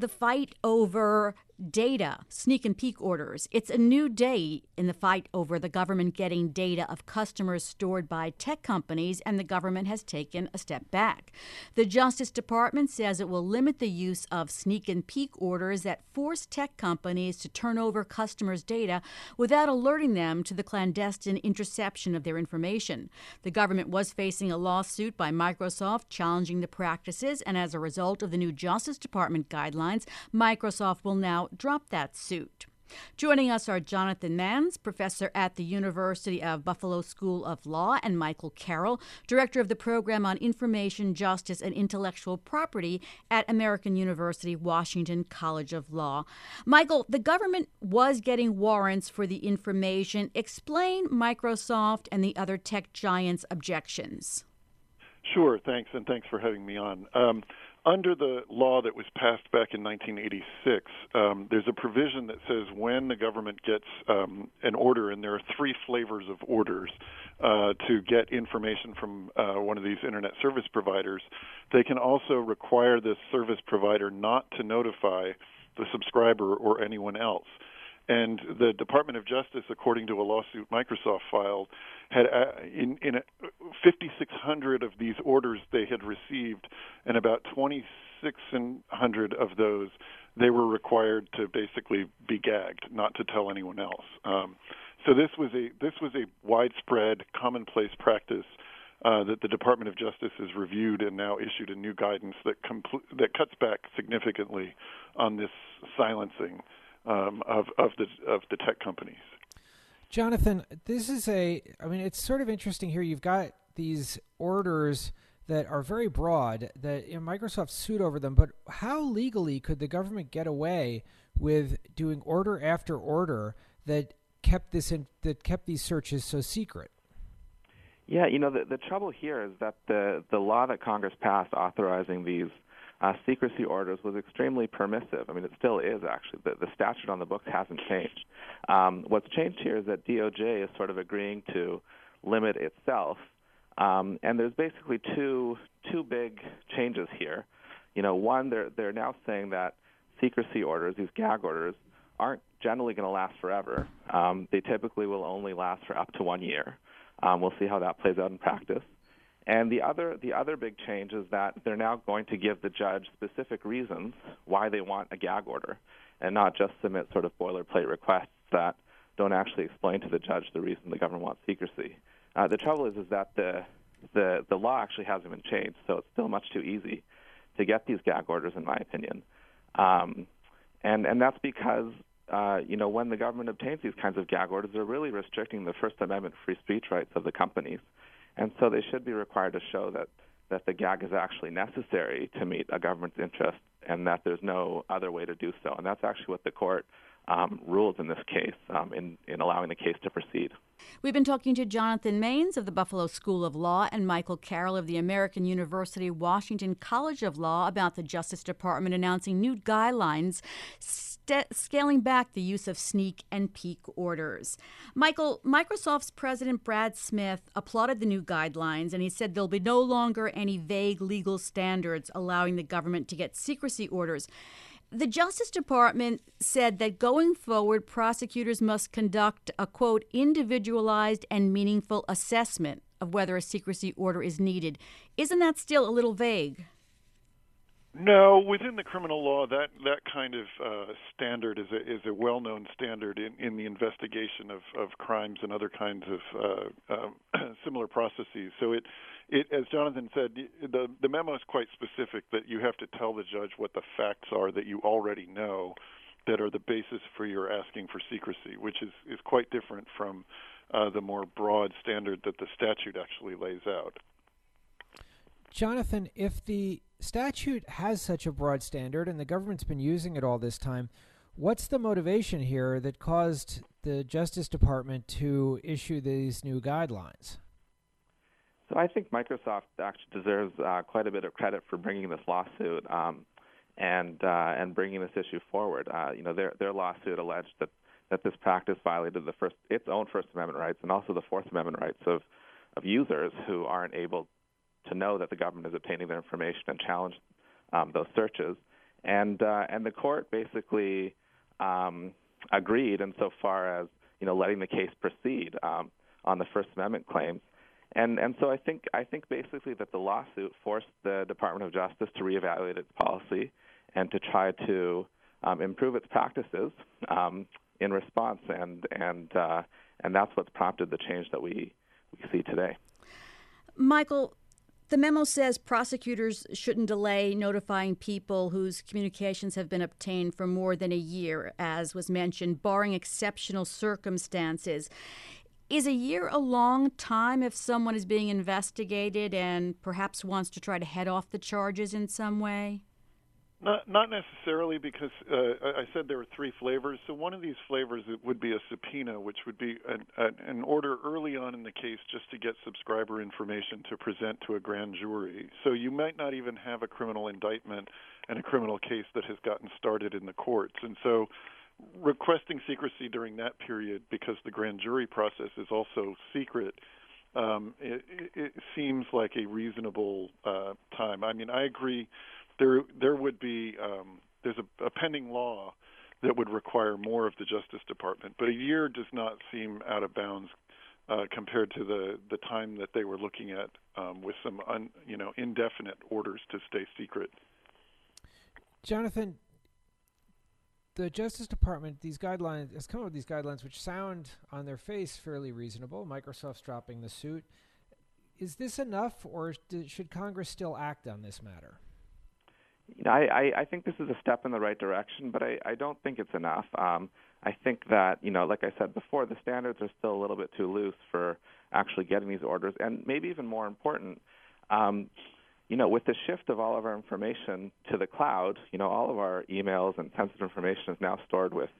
the fight over data, sneak and peek orders. It's a new day in the fight over the government getting data of customers stored by tech companies, and the government has taken a step back. The Justice Department says it will limit the use of sneak and peek orders that force tech companies to turn over customers' data without alerting them to the clandestine interception of their information. The government was facing a lawsuit by Microsoft challenging the practices, and as a result of the new Justice Department guidelines, Microsoft will now drop that suit. Joining us are Jonathan Manes, professor at the University of Buffalo School of Law, and Michael Carroll, director of the program on information justice and intellectual property at American University Washington College of Law. Michael, the government was getting warrants for the information. Explain Microsoft and the other tech giants' objections. Sure, thanks, and thanks for having me on. Um, under the law that was passed back in 1986, um, there's a provision that says when the government gets um, an order, and there are three flavors of orders uh, to get information from uh, one of these internet service providers, they can also require this service provider not to notify the subscriber or anyone else. And the Department of Justice, according to a lawsuit Microsoft filed, had uh, in, in 5,600 of these orders they had received, and about 2,600 of those they were required to basically be gagged, not to tell anyone else. Um, so this was a this was a widespread, commonplace practice uh, that the Department of Justice has reviewed and now issued a new guidance that compl- that cuts back significantly on this silencing um, of of the of the tech companies. Jonathan, this is a. I mean, it's sort of interesting here. You've got these orders that are very broad that you know, Microsoft sued over them, but how legally could the government get away with doing order after order that kept this in, that kept these searches so secret? Yeah, you know the the trouble here is that the the law that Congress passed authorizing these uh, secrecy orders was extremely permissive. I mean, it still is actually. The, the statute on the books hasn't changed. Um, what's changed here is that DOJ is sort of agreeing to limit itself, um, and there's basically two two big changes here. You know, one, they're they're now saying that secrecy orders, these gag orders, aren't generally going to last forever. Um, they typically will only last for up to one year. Um, we'll see how that plays out in practice. And the other the other big change is that they're now going to give the judge specific reasons why they want a gag order, and not just submit sort of boilerplate requests that don't actually explain to the judge the reason the government wants secrecy. Uh, the trouble is is that the the the law actually hasn't been changed, so it's still much too easy to get these gag orders, in my opinion. Um, and and that's because uh, you know when the government obtains these kinds of gag orders, they're really restricting the First Amendment free speech rights of the companies and so they should be required to show that that the gag is actually necessary to meet a government's interest and that there's no other way to do so. And that's actually what the court um, ruled in this case um, in, in allowing the case to proceed. We've been talking to Jonathan Manes of the Buffalo School of Law and Michael Carroll of the American University Washington College of Law about the Justice Department announcing new guidelines st- scaling back the use of sneak and peek orders. Michael, Microsoft's president Brad Smith applauded the new guidelines and he said there'll be no longer any vague legal standards allowing the government to get secrecy orders. The Justice Department said that going forward, prosecutors must conduct a quote, individualized and meaningful assessment of whether a secrecy order is needed. Isn't that still a little vague? No, within the criminal law, that that kind of uh, standard is a is a well known standard in, in the investigation of, of crimes and other kinds of uh, uh, similar processes. So it it as Jonathan said, the the memo is quite specific that you have to tell the judge what the facts are that you already know that are the basis for your asking for secrecy, which is is quite different from uh, the more broad standard that the statute actually lays out. Jonathan, if the statute has such a broad standard and the government's been using it all this time, what's the motivation here that caused the Justice Department to issue these new guidelines? So I think Microsoft actually deserves uh, quite a bit of credit for bringing this lawsuit um, and uh, and bringing this issue forward. Uh, you know, their their lawsuit alleged that that this practice violated the first its own First Amendment rights and also the Fourth Amendment rights of of users who aren't able to know that the government is obtaining their information and challenge um, those searches. and uh, and the court basically um, agreed insofar as you know letting the case proceed um, on the First Amendment claims. And and so I think I think basically that the lawsuit forced the Department of Justice to reevaluate its policy and to try to um, improve its practices um, in response, and and uh, and that's what's prompted the change that we we see today. Michael, the memo says prosecutors shouldn't delay notifying people whose communications have been obtained for more than a year, as was mentioned, barring exceptional circumstances. Is a year a long time if someone is being investigated and perhaps wants to try to head off the charges in some way? Not not necessarily because uh, I said there were three flavors. So one of these flavors would be a subpoena, which would be an, an order early on in the case just to get subscriber information to present to a grand jury. So you might not even have a criminal indictment and a criminal case that has gotten started in the courts. And so requesting secrecy during that period because the grand jury process is also secret um, it, it seems like a reasonable uh, time. I mean, I agree there there would be um, there's a, a pending law that would require more of the Justice Department, but a year does not seem out of bounds uh, compared to the the time that they were looking at um, with some un, you know indefinite orders to stay secret. Jonathan, the Justice Department these guidelines has come up with these guidelines which sound on their face fairly reasonable. Microsoft's dropping the suit. Is this enough, or should Congress still act on this matter? Know, I, I, think this is a step in the right direction, but I, I don't think it's enough. Um, I think that, you know, like I said before, the standards are still a little bit too loose for actually getting these orders, and maybe even more important, um, you know, with the shift of all of our information to the cloud, you know, all of our emails and sensitive information is now stored with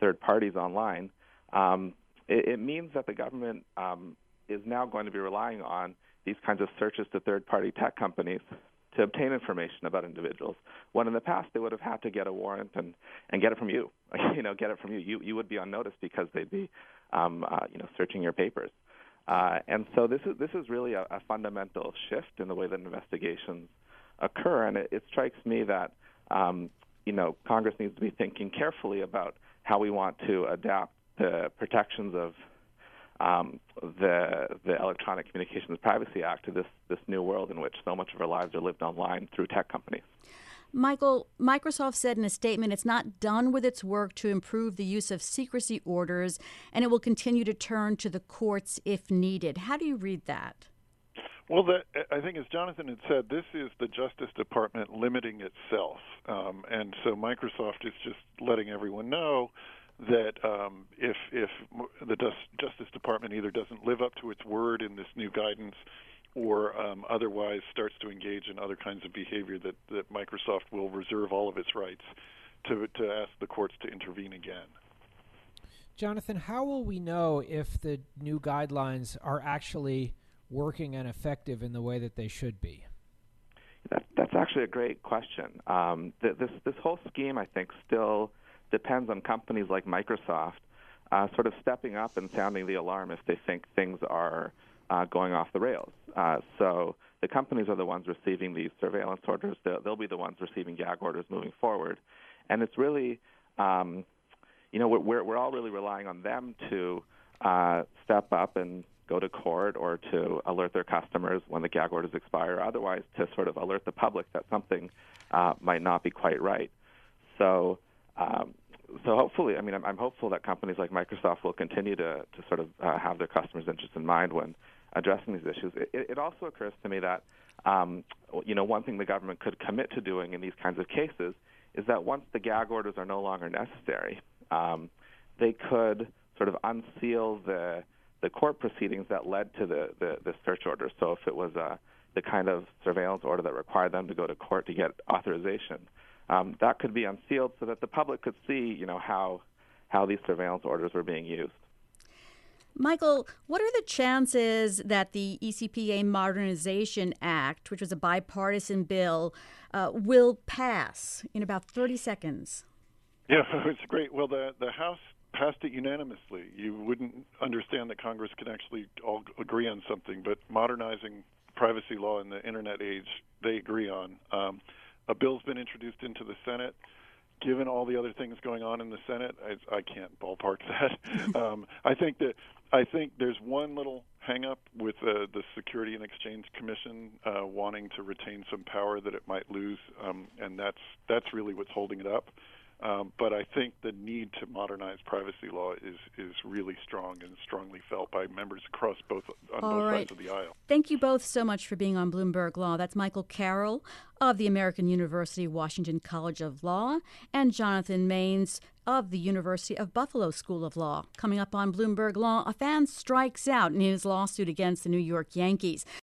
third parties online. Um, it, it means that the government um, is now going to be relying on these kinds of searches to third-party tech companies to obtain information about individuals. When in the past they would have had to get a warrant and and get it from you, you know, get it from you. You you would be on notice because they'd be, um, uh, you know, searching your papers. Uh, and so this is this is really a, a fundamental shift in the way that investigations occur, and it, it strikes me that um, you know Congress needs to be thinking carefully about how we want to adapt the protections of um, the the Electronic Communications Privacy Act to this this new world in which so much of our lives are lived online through tech companies. Michael, Microsoft said in a statement it's not done with its work to improve the use of secrecy orders, and it will continue to turn to the courts if needed. How do you read that? Well, the, I think, as Jonathan had said, this is the Justice Department limiting itself, um, and so Microsoft is just letting everyone know that um, if if the Justice Department either doesn't live up to its word in this new guidance or um, otherwise starts to engage in other kinds of behavior that, that Microsoft will reserve all of its rights to to ask the courts to intervene again. Jonathan, how will we know if the new guidelines are actually working and effective in the way that they should be? That, that's actually a great question. Um, th- this this whole scheme, I think, still depends on companies like Microsoft uh, sort of stepping up and sounding the alarm if they think things are uh, going off the rails. Uh, so the companies are the ones receiving these surveillance orders. They'll, they'll, be the ones receiving gag orders moving forward. And it's really, um, you know, we're, we're all really relying on them to uh, step up and go to court or to alert their customers when the gag orders expire, otherwise to sort of alert the public that something uh, might not be quite right. So um, so hopefully, I mean, I'm, I'm, hopeful that companies like Microsoft will continue to, to sort of uh, have their customers' interests in mind when addressing these issues. It, it also occurs to me that, um, you know, one thing the government could commit to doing in these kinds of cases is that once the gag orders are no longer necessary, um, they could sort of unseal the the court proceedings that led to the, the, the search order. So if it was uh, the kind of surveillance order that required them to go to court to get authorization, um, that could be unsealed so that the public could see, you know, how how these surveillance orders were being used. Michael, what are the chances that the ECPA Modernization Act, which was a bipartisan bill, uh, will pass in about 30 seconds? Yeah, it's great. Well, the the House passed it unanimously. You wouldn't understand that Congress can actually all agree on something, but modernizing privacy law in the internet age, they agree on. Um, a bill's been introduced into the Senate. Given all the other things going on in the Senate, I, I can't ballpark that. um, I think that I think there's one little hangup with uh, the Security and Exchange Commission uh, wanting to retain some power that it might lose, um, and that's that's really what's holding it up. Um, but I think the need to modernize privacy law is is really strong and strongly felt by members across both on All both right. sides of the aisle. Thank you both so much for being on Bloomberg Law. That's Michael Carroll of the American University Washington College of Law and Jonathan Manes of the University of Buffalo School of Law. Coming up on Bloomberg Law, a fan strikes out in his lawsuit against the New York Yankees.